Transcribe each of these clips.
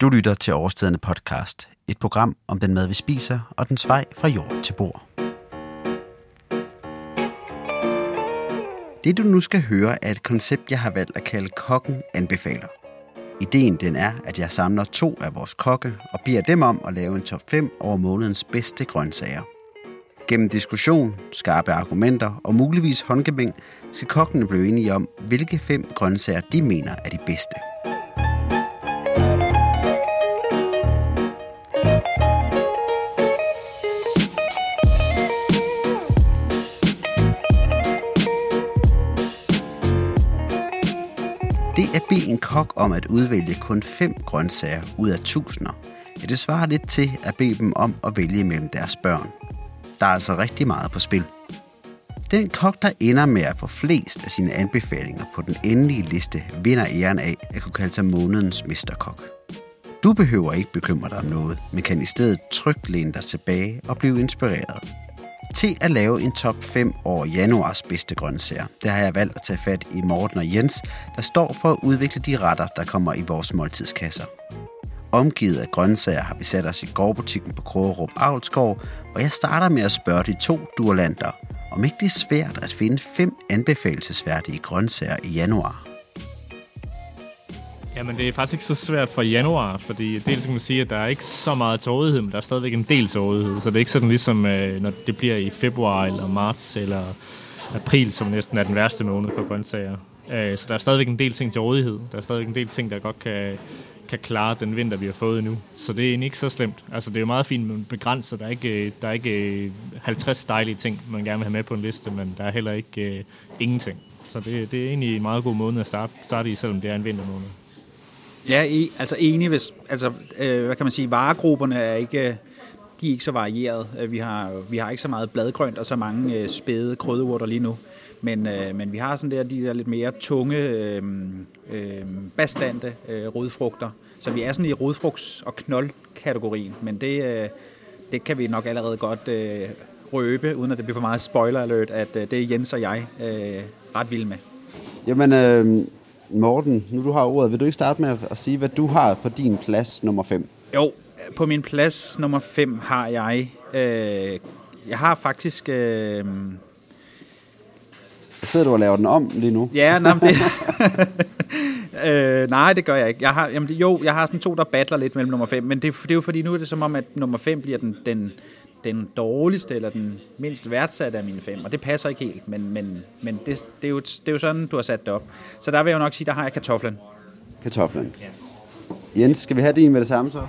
Du lytter til Overstedende podcast, et program om den mad, vi spiser, og den vej fra jord til bord. Det du nu skal høre er et koncept, jeg har valgt at kalde Kokken anbefaler. Ideen den er, at jeg samler to af vores kokke og beder dem om at lave en top 5 over månedens bedste grøntsager. Gennem diskussion, skarpe argumenter og muligvis håndgemæng skal kokkene blive enige om, hvilke fem grøntsager de mener er de bedste. Bede en kok om at udvælge kun fem grøntsager ud af tusinder, ja, det svarer lidt til at bede dem om at vælge mellem deres børn. Der er altså rigtig meget på spil. Den kok, der ender med at få flest af sine anbefalinger på den endelige liste, vinder æren af at kunne kalde sig månedens mesterkok. Du behøver ikke bekymre dig om noget, men kan i stedet trygt læne dig tilbage og blive inspireret. Til at lave en top 5 over januars bedste grøntsager, der har jeg valgt at tage fat i Morten og Jens, der står for at udvikle de retter, der kommer i vores måltidskasser. Omgivet af grøntsager har vi sat os i gårdbutikken på Krogerup Avlskov, og jeg starter med at spørge de to durlander, om ikke det er svært at finde fem anbefalesværdige grøntsager i januar. Jamen, det er faktisk ikke så svært for januar, fordi dels kan man sige, at der er ikke så meget tårighed, men der er stadigvæk en del tårighed. Så det er ikke sådan ligesom, øh, når det bliver i februar eller marts eller april, som næsten er den værste måned for grøntsager. Øh, så der er stadigvæk en del ting til rådighed. Der er stadigvæk en del ting, der godt kan, kan klare den vinter, vi har fået nu. Så det er egentlig ikke så slemt. Altså, det er jo meget fint, men begrænset. Der er ikke, øh, der er ikke 50 dejlige ting, man gerne vil have med på en liste, men der er heller ikke uh, ingenting. Så det, det er egentlig en meget god måned at starte, starte i, selvom det er en vintermåned. Ja, i, altså enig, hvis, altså, øh, hvad kan man sige, varegrupperne er ikke, øh, de er ikke så varieret. Øh, vi har, vi har ikke så meget bladgrønt og så mange øh, spæde krydderurter lige nu. Men, øh, men vi har sådan der, de der lidt mere tunge, øh, øh, bastante øh, rodfrugter. Så vi er sådan i rodfrugts- og knoldkategorien, men det, øh, det kan vi nok allerede godt øh, røbe, uden at det bliver for meget spoiler alert, at øh, det er Jens og jeg øh, ret vilde med. Jamen, øh, Morten, nu du har ordet, vil du ikke starte med at sige, hvad du har på din plads nummer 5? Jo, på min plads nummer 5 har jeg... Øh, jeg har faktisk... Øh, Sidder du og laver den om lige nu? Ja, nej, det, øh, nej, det gør jeg ikke. Jeg har, jamen, jo, jeg har sådan to, der battler lidt mellem nummer 5, men det, det er jo fordi, nu er det som om, at nummer 5 bliver den, den, den dårligste eller den mindst værdsatte af mine fem, og det passer ikke helt, men, men, men det, det, er jo, det er jo sådan, du har sat det op. Så der vil jeg jo nok sige, der har jeg kartoflen. Kartoflen. Ja. Jens, skal vi have din med det samme så?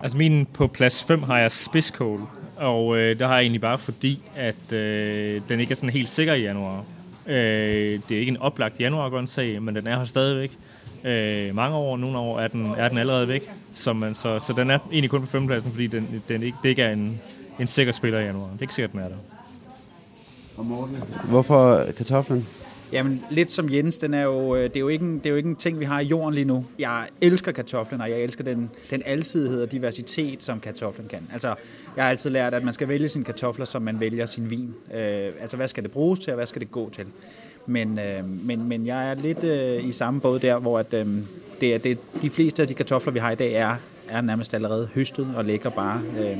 Altså min på plads 5 har jeg spidskål, og øh, det har jeg egentlig bare fordi, at øh, den ikke er sådan helt sikker i januar. Øh, det er ikke en oplagt januargrøntsag, men den er her stadigvæk. Øh, mange år, nogle år er den, er den allerede væk. Så, man, så, så den er egentlig kun på femtepladsen, fordi den, den ikke, det ikke er en, en sikker spiller i januar. Det er ikke sikkert, den er der. Og Morten? Hvorfor kartoflen? Jamen, lidt som Jens, den er jo, det, er jo ikke en, det er jo ikke en ting, vi har i jorden lige nu. Jeg elsker kartoflen, og jeg elsker den, den alsidighed og diversitet, som kartoflen kan. Altså, jeg har altid lært, at man skal vælge sine kartofler, som man vælger sin vin. Øh, altså, hvad skal det bruges til, og hvad skal det gå til? Men, øh, men, men jeg er lidt øh, i samme båd der, hvor at, øh, det er, det, de fleste af de kartofler, vi har i dag, er, er nærmest allerede høstet og ligger bare øh,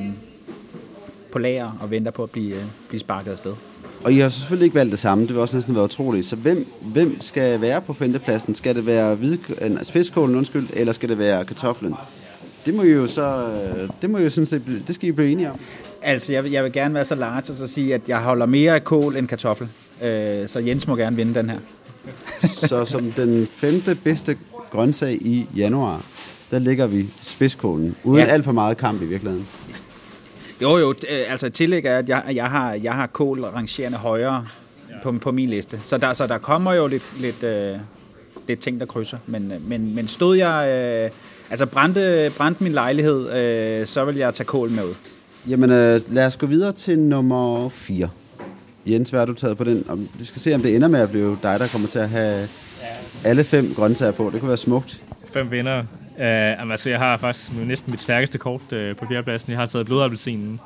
på lager og venter på at blive, øh, blive sparket afsted. Og I har selvfølgelig ikke valgt det samme, det vil også næsten være utroligt. Så hvem, hvem skal være på femtepladsen? Skal det være hvid, spidskålen, undskyld, eller skal det være kartoflen? Det må I jo så, det må I jo sådan set, det skal I blive enige om. Altså, jeg vil, jeg vil gerne være så large og så sige, at jeg holder mere af kål end kartoffel. Øh, så Jens må gerne vinde den her. så som den femte bedste grøntsag i januar, der ligger vi spidskålen, uden ja. alt for meget kamp i virkeligheden. Jo, jo, altså tillæg er, at jeg, jeg, har, jeg har kål rangerende højere på, på min liste. Så der, så der kommer jo lidt, lidt, øh, lidt ting, der krydser. Men, men, men stod jeg... Øh, altså brændte, brændte min lejlighed, øh, så vil jeg tage kål med ud. Jamen øh, lad os gå videre til nummer 4. Jens, hvad har du taget på den? Og vi skal se, om det ender med at blive dig, der kommer til at have alle fem grøntsager på. Det kunne være smukt. Fem vinder. Uh, altså, jeg har faktisk næsten mit stærkeste kort uh, på fjerdepladsen. Jeg har taget blodappelsinen,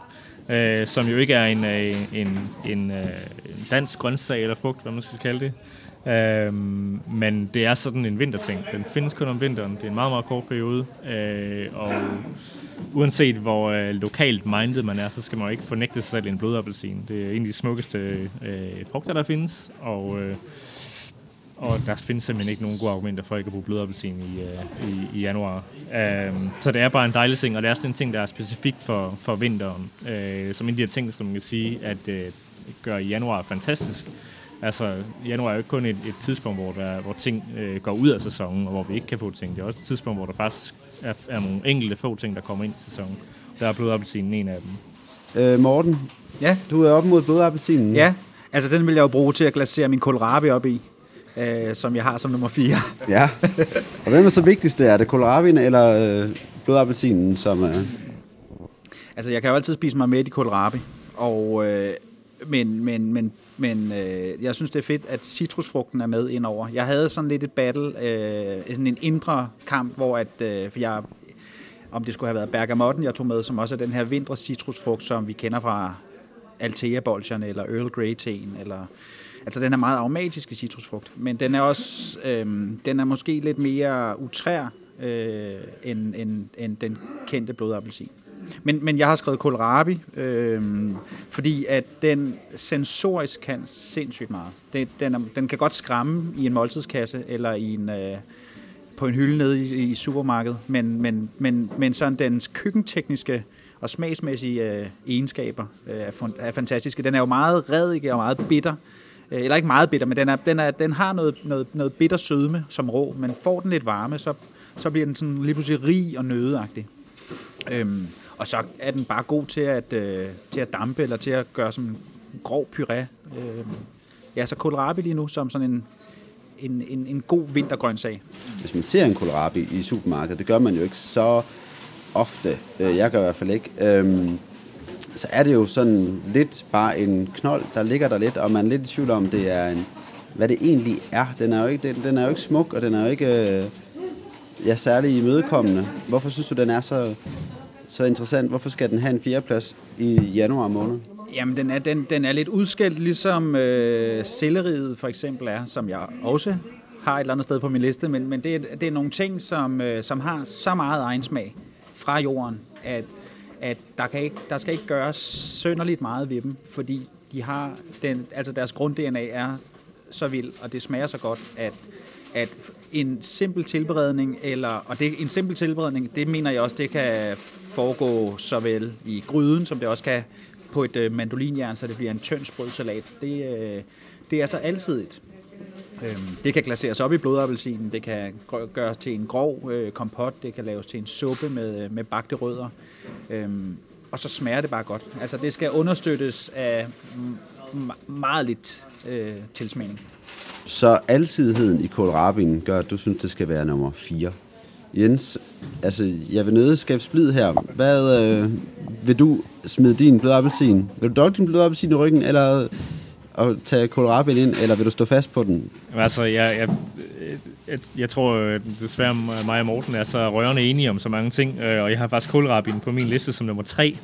uh, øh, som jo ikke er en, uh, en, en, uh, en dansk grøntsag eller frugt, hvad man skal kalde det. Uh, men det er sådan en vinterting. Den findes kun om vinteren. Det er en meget, meget kort periode. Uh, og uanset hvor øh, lokalt minded man er, så skal man jo ikke fornægte sig selv en blodappelsin. Det er en af de smukkeste øh, frugter, der findes. Og, øh, og der findes simpelthen ikke nogen gode argumenter for ikke at bruge blodappelsin i, øh, i, i januar. Øh, så det er bare en dejlig ting, og det er sådan en ting, der er specifikt for, for vinteren. Øh, som en af de her ting, som man kan sige, at øh, gør januar fantastisk, Altså, januar er jo ikke kun et, et tidspunkt, hvor, der, hvor ting øh, går ud af sæsonen, og hvor vi ikke kan få ting. Det er også et tidspunkt, hvor der faktisk er, er nogle enkelte få ting, der kommer ind i sæsonen. Der er blodappelsinen en af dem. Øh, Morten, Ja, du er op mod blodappelsinen. ja. Altså, den vil jeg jo bruge til at glasere min kohlrabi op i, øh, som jeg har som nummer 4. ja. Og hvem er så vigtigst? Er det kohlrabien eller øh, blodappelsinen, som er... Altså, jeg kan jo altid spise mig med i kohlrabi, og, øh, men, men, men, men øh, jeg synes, det er fedt, at citrusfrugten er med indover. Jeg havde sådan lidt et battle, øh, sådan en indre kamp, hvor at, øh, for jeg, om det skulle have været bergamotten, jeg tog med, som også er den her vintre citrusfrugt, som vi kender fra altea bolcherne eller Earl Grey teen, eller altså den er meget aromatiske citrusfrugt, men den er også øh, den er måske lidt mere utrær øh, end, end, end den kendte blodappelsin. Men, men jeg har skrevet kohlrabi, øh, fordi at den sensorisk kan sindssygt meget. Det, den, er, den kan godt skræmme i en måltidskasse eller i en, øh, på en hylde nede i, i supermarkedet, men, men, men, men sådan dens køkkentekniske og smagsmæssige øh, egenskaber øh, er, fun- er fantastiske. Den er jo meget reddig og meget bitter, øh, Øh, eller ikke meget bitter, men den, er, den, er, den har noget, noget, noget bitter sødme som rå, men får den lidt varme, så, så bliver den sådan lige pludselig rig og nødeagtig. Øhm, og så er den bare god til at, øh, til at dampe, eller til at gøre sådan en grov puré. Øhm, ja, så kohlrabi lige nu som sådan en, en, en, en god vintergrøntsag. Hvis man ser en kohlrabi i supermarkedet, det gør man jo ikke så ofte. Øh, jeg gør i hvert fald ikke. Øhm, så er det jo sådan lidt bare en knold, der ligger der lidt, og man er lidt i tvivl om, det er en, hvad det egentlig er. Den er jo ikke, den, den er jo ikke smuk, og den er jo ikke øh, ja, særlig imødekommende. Hvorfor synes du, den er så, så interessant? Hvorfor skal den have en fjerdeplads i januar måned? Jamen, den er, den, den er lidt udskældt, ligesom øh, selleriet for eksempel er, som jeg også har et eller andet sted på min liste, men, men det, er, det er nogle ting, som, øh, som har så meget egen smag fra jorden, at, at der, kan ikke, der skal ikke gøres sønderligt meget ved dem, fordi de har den, altså deres grund-DNA er så vild, og det smager så godt, at, at en simpel tilberedning, eller, og det, en simpel tilberedning, det mener jeg også, det kan foregå såvel i gryden, som det også kan på et øh, mandolinjern, så det bliver en tynd sprød salat. Det, øh, det er så altid et. Øhm, det kan glaseres op i blodappelsinen, det kan gøres til en grov øh, kompot, det kan laves til en suppe med, øh, med bagte rødder. Øhm, og så smager det bare godt. Altså det skal understøttes af meget lidt øh, tilsmagning. Så alsidigheden i kålrabien gør, at du synes, det skal være nummer 4. Jens, altså, jeg vil nøde skabe splid her. Hvad øh, vil du smide din bløde appelsin? Vil du dog din bløde appelsin i ryggen, eller at tage kohlrabi ind, eller vil du stå fast på den? Jamen, Altså, jeg, jeg, jeg, jeg tror øh, desværre, mig og Morten er så rørende enige om så mange ting, øh, og jeg har faktisk kålrabien på min liste som nummer tre.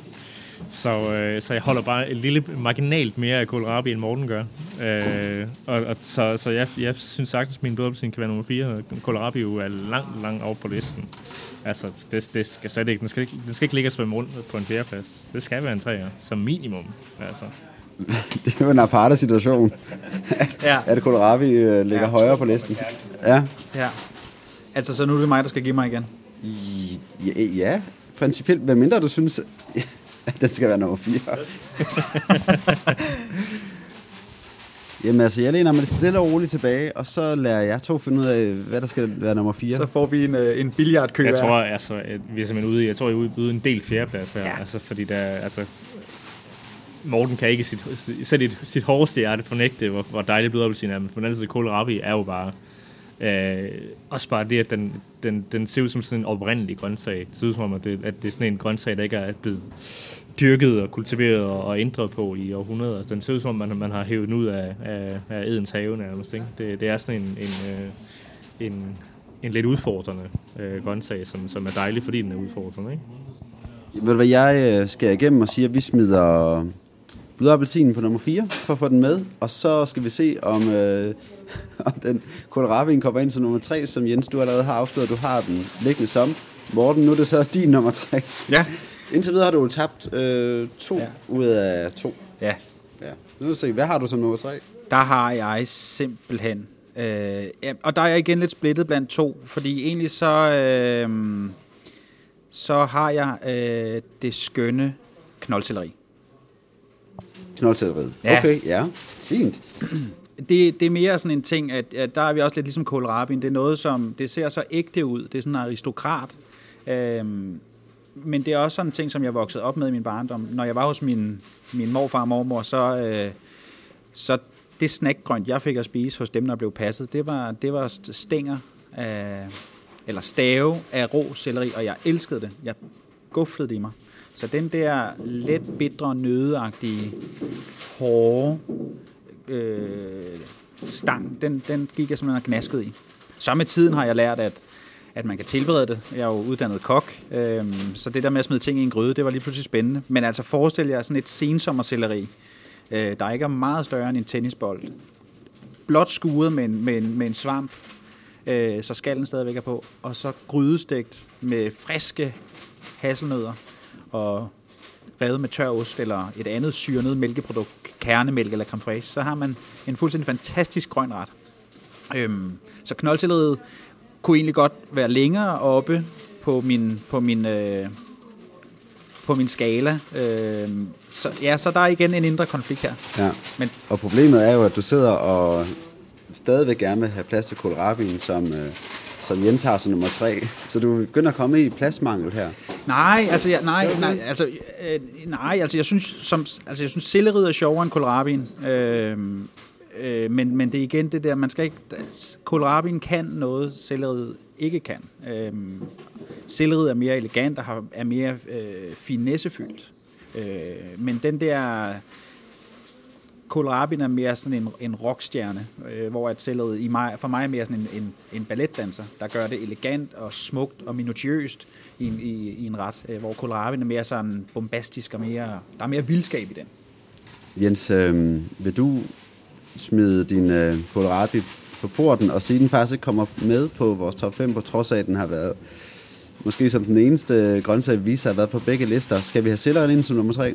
Så, øh, så jeg holder bare et lille marginalt mere af kohlrabi, end Morten gør. Øh, og, og, så så jeg, jeg synes sagtens, at min blodopsyn kan være nummer 4, Kohlrabi jo er langt, langt over på listen. Altså, det, det skal slet ikke, den skal ikke, den skal ikke ligge og svømme rundt på en fjerdeplads. Det skal være en træer, som minimum. Altså. Det er jo en aparte situation, Ja. at kålrabi øh, ligger ja, højere på listen. Ja. ja. Altså, så nu er det mig, der skal give mig igen. Ja, ja, principielt. Hvad mindre du synes, at den skal være nummer 4. Jamen altså, jeg læner mig stille og roligt tilbage, og så lærer jeg to finde ud af, hvad der skal være nummer 4. Så får vi en, øh, en billiardkø Jeg tror, altså, at vi er simpelthen ude i, jeg tror, jeg er ude, en del fjerdeplads her. Ja. Altså, fordi der, altså, Morten kan ikke sit, selv sit, sit hårdeste hjerte fornægte, hvor, hvor dejlig blodappelsin er. Men på den anden side, kohlrabi er jo bare... Øh, også bare det, at den, den, den ser ud som sådan en oprindelig grøntsag. Det ser ud som om, at det, at det er sådan en grøntsag, der ikke er blevet dyrket og kultiveret og, og ændret på i århundreder. Den ser ud som om, man, man har hævet den ud af, af, af Edens have nærmest. Ikke? Det, det er sådan en, en, øh, en, en lidt udfordrende øh, grøntsag, som, som er dejlig, fordi den er udfordrende. Ikke? Ved du hvad, jeg øh, skal igennem og sige, at vi smider blød appelsin på nummer 4, for at få den med. Og så skal vi se, om, øh, om den kohlrabi kommer ind som nummer 3, som Jens, du allerede har afsløret, du har den liggende som. Morten, nu er det så din nummer 3. Ja. Indtil videre har du tabt øh, to Ja. ud af to. Ja, Ja. Nu vil vi se, hvad har du som nummer 3? der har jeg simpelthen... Øh, og der er jeg igen lidt splittet blandt to, fordi egentlig så, øh, så har jeg øh, det skønne knoldselleri. Knoldtælleriet. Ja. Okay, ja. Fint. Det, det er mere sådan en ting, at, at der er vi også lidt ligesom kålrabien. Det er noget, som det ser så ægte ud. Det er sådan en aristokrat. Øhm, men det er også sådan en ting, som jeg voksede op med i min barndom. Når jeg var hos min, min morfar og mormor, så, øh, så det snackgrønt, jeg fik at spise hos dem, der blev passet, det var, det var stænger af, eller stave af rå selleri, og jeg elskede det. Jeg guflede det i mig. Så den der let bitre, nødeagtige, hårde øh, stang, den, den gik jeg simpelthen og gnaskede i. Så med tiden har jeg lært, at, at man kan tilberede det. Jeg er jo uddannet kok, øh, så det der med at smide ting i en gryde, det var lige pludselig spændende. Men altså forestil jer sådan et sensommerselleri, øh, der ikke er meget større end en tennisbold. Blot skuret med en, med en, med en svamp, øh, så skallen stadigvæk er på, og så grydestegt med friske hasselnødder og revet med tør ost eller et andet syrnet mælkeprodukt, kernemælk eller creme fraiche, så har man en fuldstændig fantastisk grøn ret. Øhm, så knoldtilleret kunne egentlig godt være længere oppe på min, på min, øh, på min skala. Øhm, så, ja, så der er igen en indre konflikt her. Ja. Men Og problemet er jo, at du sidder og stadigvæk gerne vil have plads til kohlrabien, som, øh, som Jens har som nummer tre. Så du begynder at komme i pladsmangel her. Nej, altså, jeg, nej, nej, altså, øh, nej, altså, jeg synes, som, altså, jeg synes, selleriet er sjovere end kohlrabien. Øh, øh, men, men det er igen det der, man skal ikke, kohlrabien kan noget, selleriet ikke kan. Øh, selleriet er mere elegant og har, er mere øh, finessefyldt. Øh, men den der kohlrabien er mere sådan en, en rockstjerne, øh, hvor at cellet i mig, for mig er mere sådan en, en, en balletdanser, der gør det elegant og smukt og minutiøst i en, i, i en ret, øh, hvor kohlrabien er mere sådan bombastisk og mere, der er mere vildskab i den. Jens, øh, vil du smide din øh, kohlrabi på porten og sige, at den faktisk ikke kommer med på vores top 5, på trods af, at den har været måske som den eneste grøntsag, vi viser, har været på begge lister. Skal vi have selleren ind som nummer 3?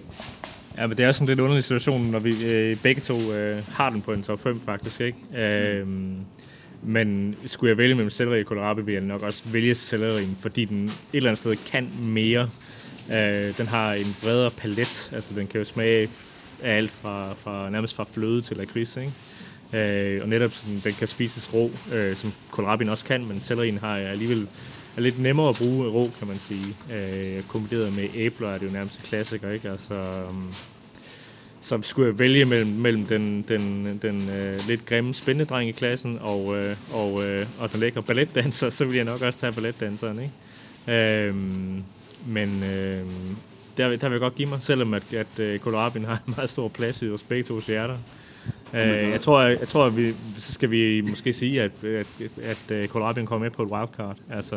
Ja, men det er sådan lidt underlig situation, når vi øh, begge to øh, har den på en top 5 faktisk, ikke? Øhm, men skulle jeg vælge mellem selleri og kohlrabi, vil jeg nok også vælge sellerien, fordi den et eller andet sted kan mere. Øh, den har en bredere palet, altså den kan jo smage af alt fra, fra nærmest fra fløde til lakrids, ikke? Øh, og netop sådan, den kan spises rå, øh, som kohlrabien også kan, men sellerien har alligevel er lidt nemmere at bruge rå, kan man sige. Øh, kombineret med æbler er det jo nærmest en klassiker, ikke? Altså, øhm, um, så skulle jeg vælge mellem, mellem den, den, den øh, lidt grimme spændedreng i klassen og, øh, og, øh, og den lækre balletdanser, så ville jeg nok også tage balletdanseren, ikke? Øh, men øh, der, der vil jeg godt give mig, selvom at, at øh, har en meget stor plads i vores begge to hjerter. Øh, jeg tror, jeg, jeg tror at vi, så skal vi måske sige, at, at, at, at kohlrabien kommer med på et wildcard. Altså,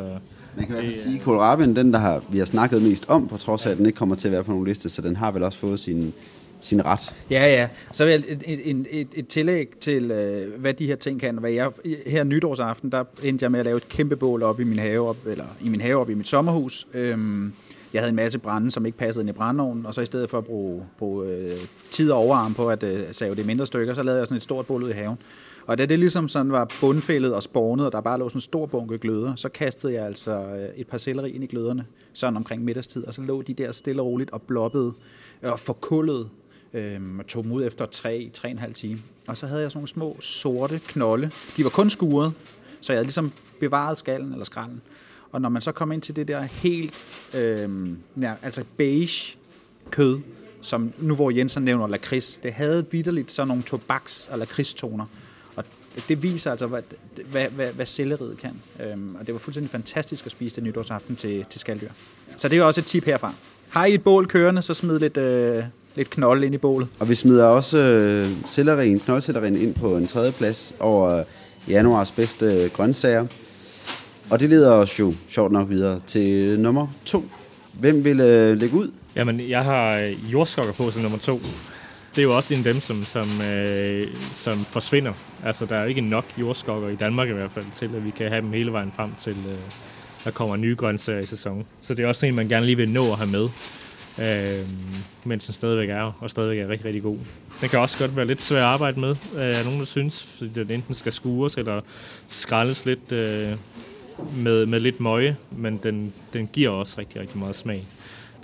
Man kan i hvert fald sige, at kohlrabien, den der har, vi har snakket mest om, på trods af, at den ikke kommer til at være på nogen liste, så den har vel også fået sin, sin ret. Ja, ja. Så vil jeg et, et, et, et, et tillæg til, øh, hvad de her ting kan. Hvad jeg, her nytårsaften, der endte jeg med at lave et kæmpe bål op i min have, op, eller i min have op i mit sommerhus. Øhm, jeg havde en masse brænde, som ikke passede ind i brændeovnen, og så i stedet for at bruge, bruge øh, tid og overarm på at øh, save det i mindre stykker, så lavede jeg sådan et stort bål ud i haven. Og da det ligesom sådan var bundfældet og spawnet, og der bare lå sådan en stor bunke gløder, så kastede jeg altså øh, et par selleri ind i gløderne, sådan omkring middagstid, og så lå de der stille og roligt og bloppede øh, og forkullede øhm, og tog dem ud efter 3, 3,5 time. Og så havde jeg sådan nogle små sorte knolde. De var kun skuret, så jeg havde ligesom bevaret skallen eller skralden. Og når man så kommer ind til det der helt, øh, nær, altså beige kød, som nu hvor Jensen nævner lakrids, det havde vidderligt sådan nogle tobaks- og lakridstoner. Og det viser altså, hvad, hvad, hvad, hvad selleriet kan. Øhm, og det var fuldstændig fantastisk at spise det nytårsaften til, til skaldyr. Så det er også et tip herfra. Har I et bål kørende, så smid lidt, øh, lidt knold ind i bålet. Og vi smider også øh, sellerien, knoldsellerien ind på en tredje plads over januars bedste øh, grøntsager. Og det leder os jo sjovt nok videre til nummer to. Hvem vil øh, lægge ud? Jamen, jeg har øh, jordskokker på som nummer to. det er jo også en af dem, som, som, øh, som forsvinder. Altså, der er ikke nok jordskokker i Danmark i hvert fald, til at vi kan have dem hele vejen frem til, øh, der kommer nye grøntsager i sæsonen. Så det er også en, man gerne lige vil nå at have med, øh, mens den stadigvæk er, og stadigvæk er rigtig, rigtig god. Den kan også godt være lidt svær at arbejde med, øh, nogen der synes, fordi den enten skal skures eller skraldes lidt øh, med, med lidt møje, men den, den giver også rigtig, rigtig meget smag.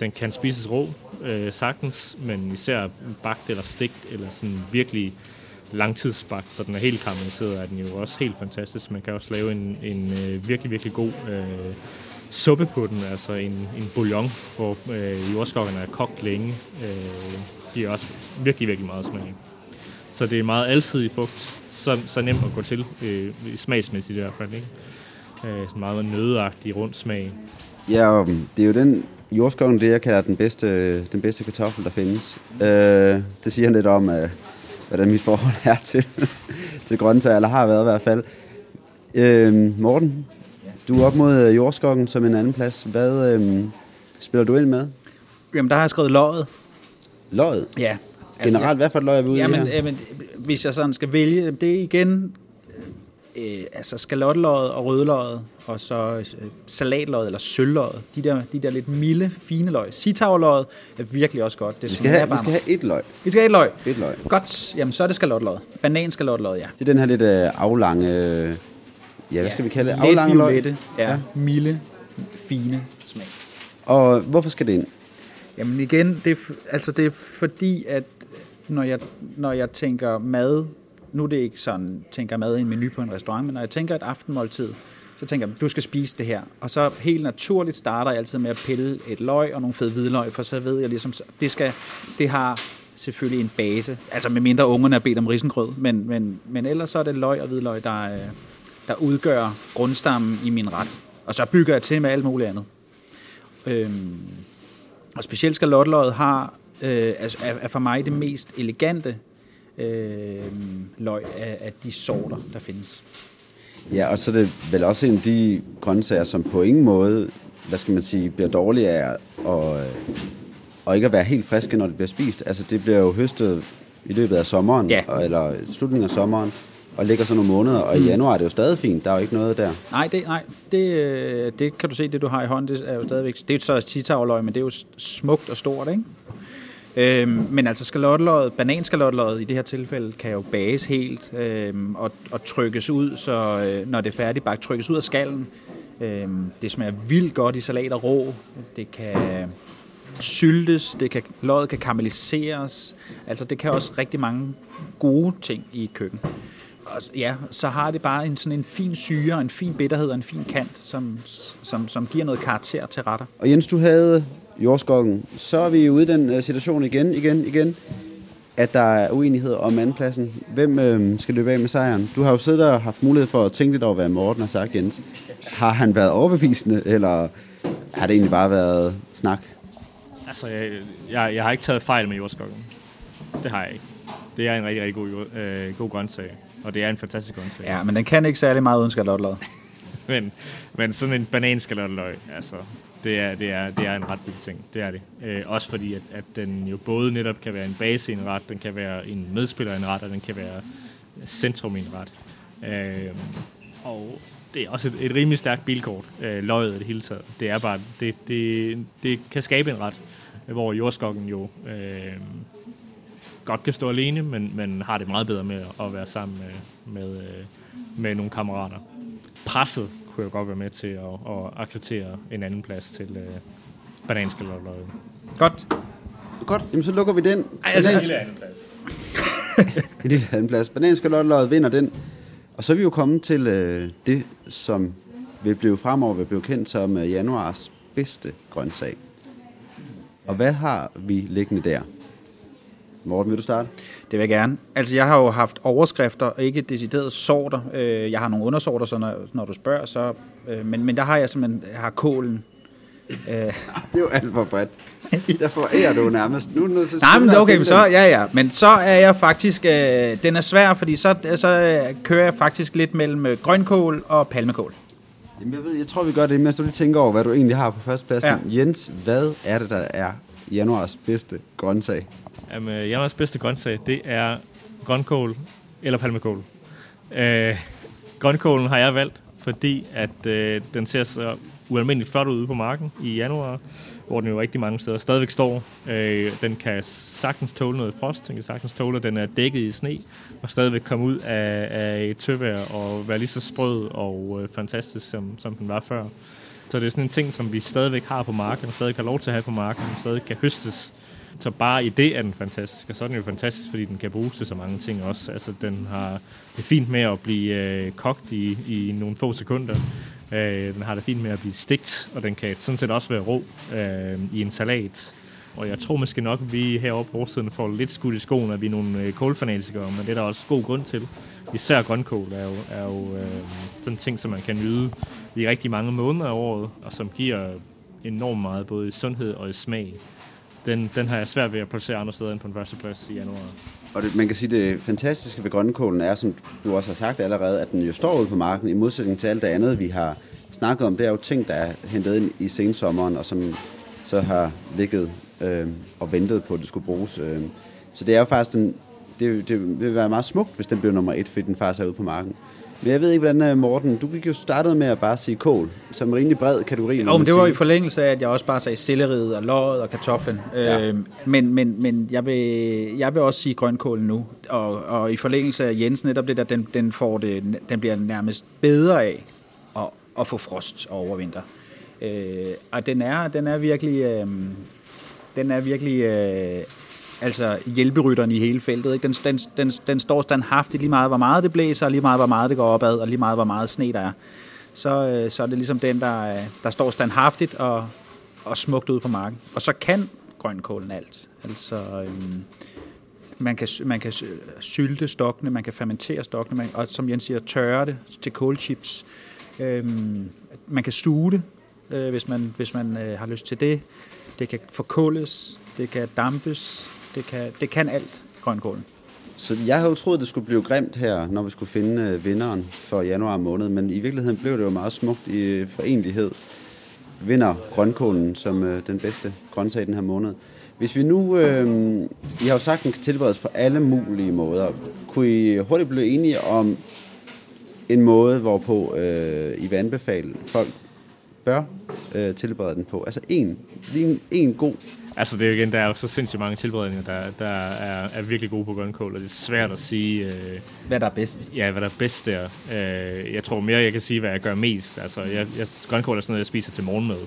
Den kan spises rå, øh, sagtens, men især bagt eller stegt, eller sådan virkelig langtidsbagt, så den er helt karamelliseret, er den jo også helt fantastisk. Man kan også lave en, en øh, virkelig, virkelig god øh, suppe på den, altså en, en bouillon, hvor øh, jordskokkerne er kogt længe. Øh, giver også virkelig, virkelig meget smag. Så det er meget alsidig frugt, så, så nemt at gå til, øh, smagsmæssigt i hvert fald. Ikke? Øh, sådan meget nødeagtig rund smag. Ja, og det er jo den jordskoven, det jeg kalder den bedste, den bedste kartoffel, der findes. Øh, det siger lidt om, øh, hvordan mit forhold er til, til grøntsager, eller har været i hvert fald. Øh, Morten, du er op mod jordskokken som en anden plads. Hvad øh, spiller du ind med? Jamen, der har jeg skrevet løjet. Løjet? Ja. Generelt, hvad for et løg er vi ude ja, i her? øh, men, hvis jeg sådan skal vælge, det er igen øh, altså skalotteløjet og rødløjet, og så øh, salatløjet eller sølvløjet. De der, de der lidt milde, fine løg. Sitavløjet er virkelig også godt. Det Vi skal, have, vi skal have et løg. vi skal have et løg. Et løg. Godt, jamen så er det skalotteløjet. Bananskalotteløjet, ja. Det er den her lidt øh, aflange... Øh, ja, hvad skal vi kalde det? Aflange løg. violette, ja, Ja. ja. milde, fine smag. Og hvorfor skal det ind? Jamen igen, det er, altså det er fordi, at når jeg, når jeg tænker mad, nu er det ikke sådan, tænker mad i en menu på en restaurant, men når jeg tænker et aftenmåltid, så tænker jeg, du skal spise det her. Og så helt naturligt starter jeg altid med at pille et løg og nogle fede hvidløg, for så ved jeg ligesom, det, skal, det har selvfølgelig en base. Altså med mindre ungerne er bedt om risengrød, men, men, men ellers så er det løg og hvidløg, der, øh, der udgør grundstammen i min ret. Og så bygger jeg til med alt muligt andet. Øhm, og specielt skalotteløget har, øh, altså, er, er for mig det mest elegante øh, løg af, af de sorter, der findes. Ja, og så er det vel også en af de grøntsager, som på ingen måde, hvad skal man sige, bliver dårlige af og, og ikke at være helt friske, når det bliver spist. Altså, det bliver jo høstet i løbet af sommeren, Ja. eller slutningen af sommeren, og ligger så nogle måneder, og i januar er det jo stadig fint, der er jo ikke noget der. Nej, det, nej det, øh, det kan du se, det du har i hånden, det er jo stadigvæk, det er jo så et titavløg, men det er jo smukt og stort, ikke? Øhm, men altså skalotteløjet, bananskalotteløget i det her tilfælde, kan jo bages helt øhm, og, og trykkes ud, så øh, når det er færdigbagt, trykkes ud af skallen. Øhm, det smager vildt godt i salat og rå. Det kan syltes, det kan, løget kan karamelliseres. Altså det kan også rigtig mange gode ting i et køkken. Og ja, så har det bare en sådan en fin syre, en fin bitterhed og en fin kant, som, som, som giver noget karakter til retter. Og Jens, du havde jordskokken. Så er vi ude i den uh, situation igen, igen, igen, at der er uenighed om andenpladsen. Hvem øh, skal løbe af med sejren? Du har jo siddet der og haft mulighed for at tænke lidt over, hvad Morten har sagt, Jens. Har han været overbevisende, eller har det egentlig bare været snak? Altså, jeg, jeg, jeg har ikke taget fejl med jordskokken. Det har jeg ikke. Det er en rigtig, rigtig god, øh, god grøntsag. Og det er en fantastisk grøntsag. Ja, men den kan ikke særlig meget uden skalotteløget. Men, men sådan en bananskalotteløg, altså, det er, det, er, det er en ret vild ting. Det er det. Øh, også fordi, at, at den jo både netop kan være en base i en ret, den kan være en medspiller i en ret, og den kan være centrum i en ret. Øh, og det er også et, et rimelig stærkt bilkort, øh, løjet i det hele taget. Det er bare, det, det, det kan skabe en ret, hvor jordskokken jo øh, godt kan stå alene, men, men har det meget bedre med at være sammen med, med, øh, med nogle kammerater. Presset kunne jeg godt være med til at, at acceptere en anden plads til øh, bananskalotteløjet. Godt. Godt, jamen så lukker vi den. Ej, altså, Banan- altså, anden plads. En lille anden plads. Bananskalotteløjet vinder den. Og så er vi jo kommet til øh, det, som vil blive fremover vil blive kendt som øh, januars bedste grøntsag. Og hvad har vi liggende der? Morten, vil du starte? Det vil jeg gerne. Altså, jeg har jo haft overskrifter, og ikke deciderede sorter. Øh, Jeg har nogle undersorter, så når, når du spørger, så... øh, Men, men der har jeg simpelthen jeg har kålen. Øh, Det er jo alt for bredt. Derfor er du nærmest. Nu, nu, så Nej, men okay, men så, ja, ja. Men så er jeg faktisk... Øh, den er svær, fordi så, så kører jeg faktisk lidt mellem grønkål og palmekål. Jamen, jeg, ved, jeg tror, vi gør det, mens du lige tænker over, hvad du egentlig har på førstepladsen. Ja. Jens, hvad er det, der er januars bedste grøntsag? Jamen, øh, januars bedste grøntsag, det er grønkål eller palmekål. Øh, grønkålen har jeg valgt, fordi at øh, den ser så ualmindeligt flot ud på marken i januar, hvor den jo rigtig mange steder stadigvæk står. Øh, den kan sagtens tåle noget frost, den kan sagtens tåle, at den er dækket i sne, og stadigvæk komme ud af, af et tøvejr og være lige så sprød og øh, fantastisk, som, som den var før. Så det er sådan en ting, som vi stadigvæk har på marken, stadig har lov til at have på marken, stadig kan høstes. Så bare i det er den fantastisk, og så er den jo fantastisk, fordi den kan bruges til så mange ting også. Altså, den har det fint med at blive øh, kogt i, i nogle få sekunder. Øh, den har det fint med at blive stegt, og den kan sådan set også være rå øh, i en salat. Og jeg tror måske nok, at vi heroppe på Årstiden får lidt skudt i skoen, at vi er nogle øh, kålfanatikere, men det er der også god grund til. Især grønkål er jo, er jo øh, sådan en ting, som man kan nyde i rigtig mange måneder af året, og som giver enormt meget både i sundhed og i smag. Den, den har jeg svært ved at placere andre steder end på den første plads i januar. Og det, man kan sige, det fantastiske ved grønkålen er, som du også har sagt allerede, at den jo står ude på marken, i modsætning til alt det andet, vi har snakket om. Det er jo ting, der er hentet ind i sensommeren, og som så har ligget øh, og ventet på, at det skulle bruges. Øh. Så det er jo faktisk den, det, det vil være meget smukt, hvis den bliver nummer et, fordi den faktisk er ude på marken. Men jeg ved ikke, hvordan, øh, Morten, du gik jo startet med at bare sige kål, som en rimelig bred kategori. Jo, men det var i forlængelse af, at jeg også bare sagde selleriet og løget og kartoflen. Ja. Øh, men men, men jeg, vil, jeg vil også sige grønkål nu. Og, og i forlængelse af Jens, netop det der, den, den, får det, den bliver nærmest bedre af at, at få frost over vinter. Øh, og den er, den er virkelig... Øh, den er virkelig øh, altså hjælperytteren i hele feltet. Ikke? Den, den, den, den står standhaftigt lige meget, hvor meget det blæser, og lige meget, hvor meget det går opad, og lige meget, hvor meget sne der er. Så, øh, så er det ligesom den, der, øh, der står standhaftigt og, og smukt ud på marken. Og så kan grønkålen alt. Altså, øhm, man kan, man kan sylte stokkene, man kan fermentere stokkene, man, og som Jens siger, tørre det til kålchips. Øhm, man kan suge det, øh, hvis man, hvis man øh, har lyst til det. Det kan forkåles, det kan dampes, det kan, det kan alt grønkålen. Så jeg havde jo troet, det skulle blive grimt her, når vi skulle finde øh, vinderen for januar måned, men i virkeligheden blev det jo meget smukt i forenlighed. Vinder grønkålen som øh, den bedste grøntsag i den her måned. Hvis vi nu, øh, I har jo sagt, at den kan tilberedes på alle mulige måder. Kunne I hurtigt blive enige om en måde, hvorpå øh, I vil anbefale folk bør øh, tilberede den på? Altså en, en, en god Altså det er igen, der er jo så sindssygt mange tilberedninger, der, der er, er virkelig gode på grønkål, og det er svært at sige... Øh, hvad der er bedst. Ja, hvad der er bedst der. Øh, jeg tror mere, jeg kan sige, hvad jeg gør mest. Altså, jeg, jeg, grønkål er sådan noget, jeg spiser til morgenmad.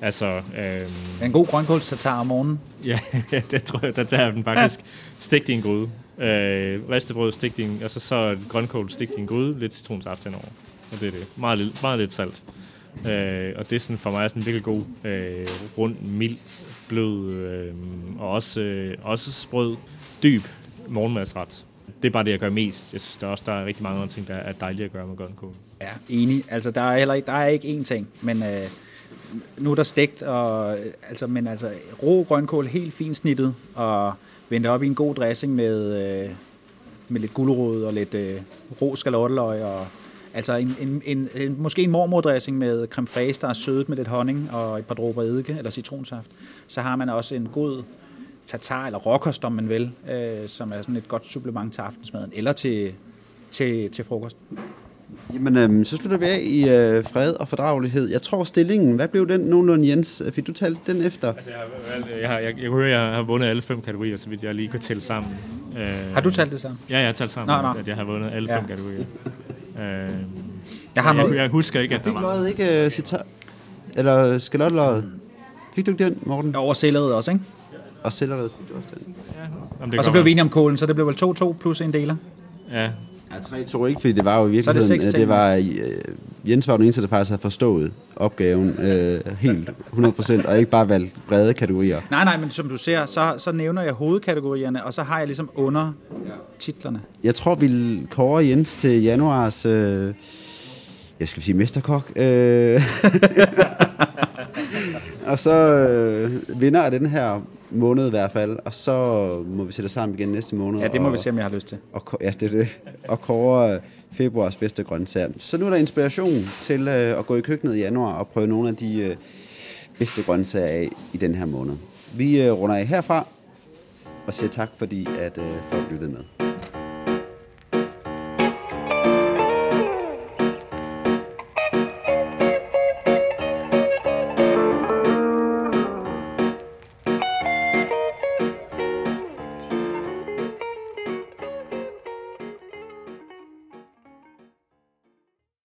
Altså, øh, en god grønkål, så tager om morgenen? Ja, det tror jeg, der tager den faktisk. Stik i en gryde. Øh, ristebrød, stik i en, altså så grønkål, stik i en gryde, lidt citronsaft henover. Og det er det. Meget, meget lidt salt. Øh, og det er sådan for mig sådan en virkelig god, øh, rund, mild, blød øh, og også, øh, også sprød, dyb morgenmadsret. Det er bare det, jeg gør mest. Jeg synes der også, der er rigtig mange andre ting, der er dejlige at gøre med grønkål. Ja, enig. Altså, der er, heller ikke, der er ikke én ting, men øh, nu er der stegt, og, øh, altså, men altså rå grønkål, helt fint snittet, og vendt op i en god dressing med, øh, med lidt gulerod og lidt øh, rå skalotteløg og Altså en, en, en, en, måske en mormordressing med creme fraise, der er sødet med lidt honning og et par dråber eddike eller citronsaft. Så har man også en god tartar eller råkost, om man vil, øh, som er sådan et godt supplement til aftensmaden eller til, til, til frokost. Jamen, øhm, så slutter vi af i øh, fred og fordragelighed. Jeg tror stillingen, hvad blev den nogenlunde, Jens? Fik du talt den efter? Altså, jeg, jeg, jeg, jeg, jeg, jeg, jeg har vundet alle fem kategorier, så vidt jeg lige kan tælle sammen. Øh, har du talt det sammen? Ja, jeg har talt sammen, nå, nå. at jeg har vundet alle ja. fem kategorier. Øh, jeg, har jeg, jeg husker ikke, at der var... Fik ikke uh, citar... Eller skalottløjet? Fik du ikke den, Morten? Ja, over selleriet også, ikke? Og selleriet fik du også den. Ja, og så blev vi enige om kålen, så det blev vel 2-2 plus en deler? Ja, Ja, 3-2 ikke, fordi det var jo i virkeligheden, det, det var, uh, Jens var den eneste, der faktisk havde forstået opgaven uh, helt 100%, og ikke bare valgt brede kategorier. Nej, nej, men som du ser, så, så nævner jeg hovedkategorierne, og så har jeg ligesom under titlerne. Jeg tror, vi kårer Jens til januars, uh, jeg skal sige mesterkok, uh, og så uh, vinder af den her måned i hvert fald, og så må vi sætte sammen igen næste måned. Ja, det må og, vi se, om jeg har lyst til. Og, ja, det er det. Og kåre februars bedste grøntsager. Så nu er der inspiration til øh, at gå i køkkenet i januar og prøve nogle af de øh, bedste grøntsager af i den her måned. Vi øh, runder af herfra. og siger tak, fordi at øh, folk lyttede med.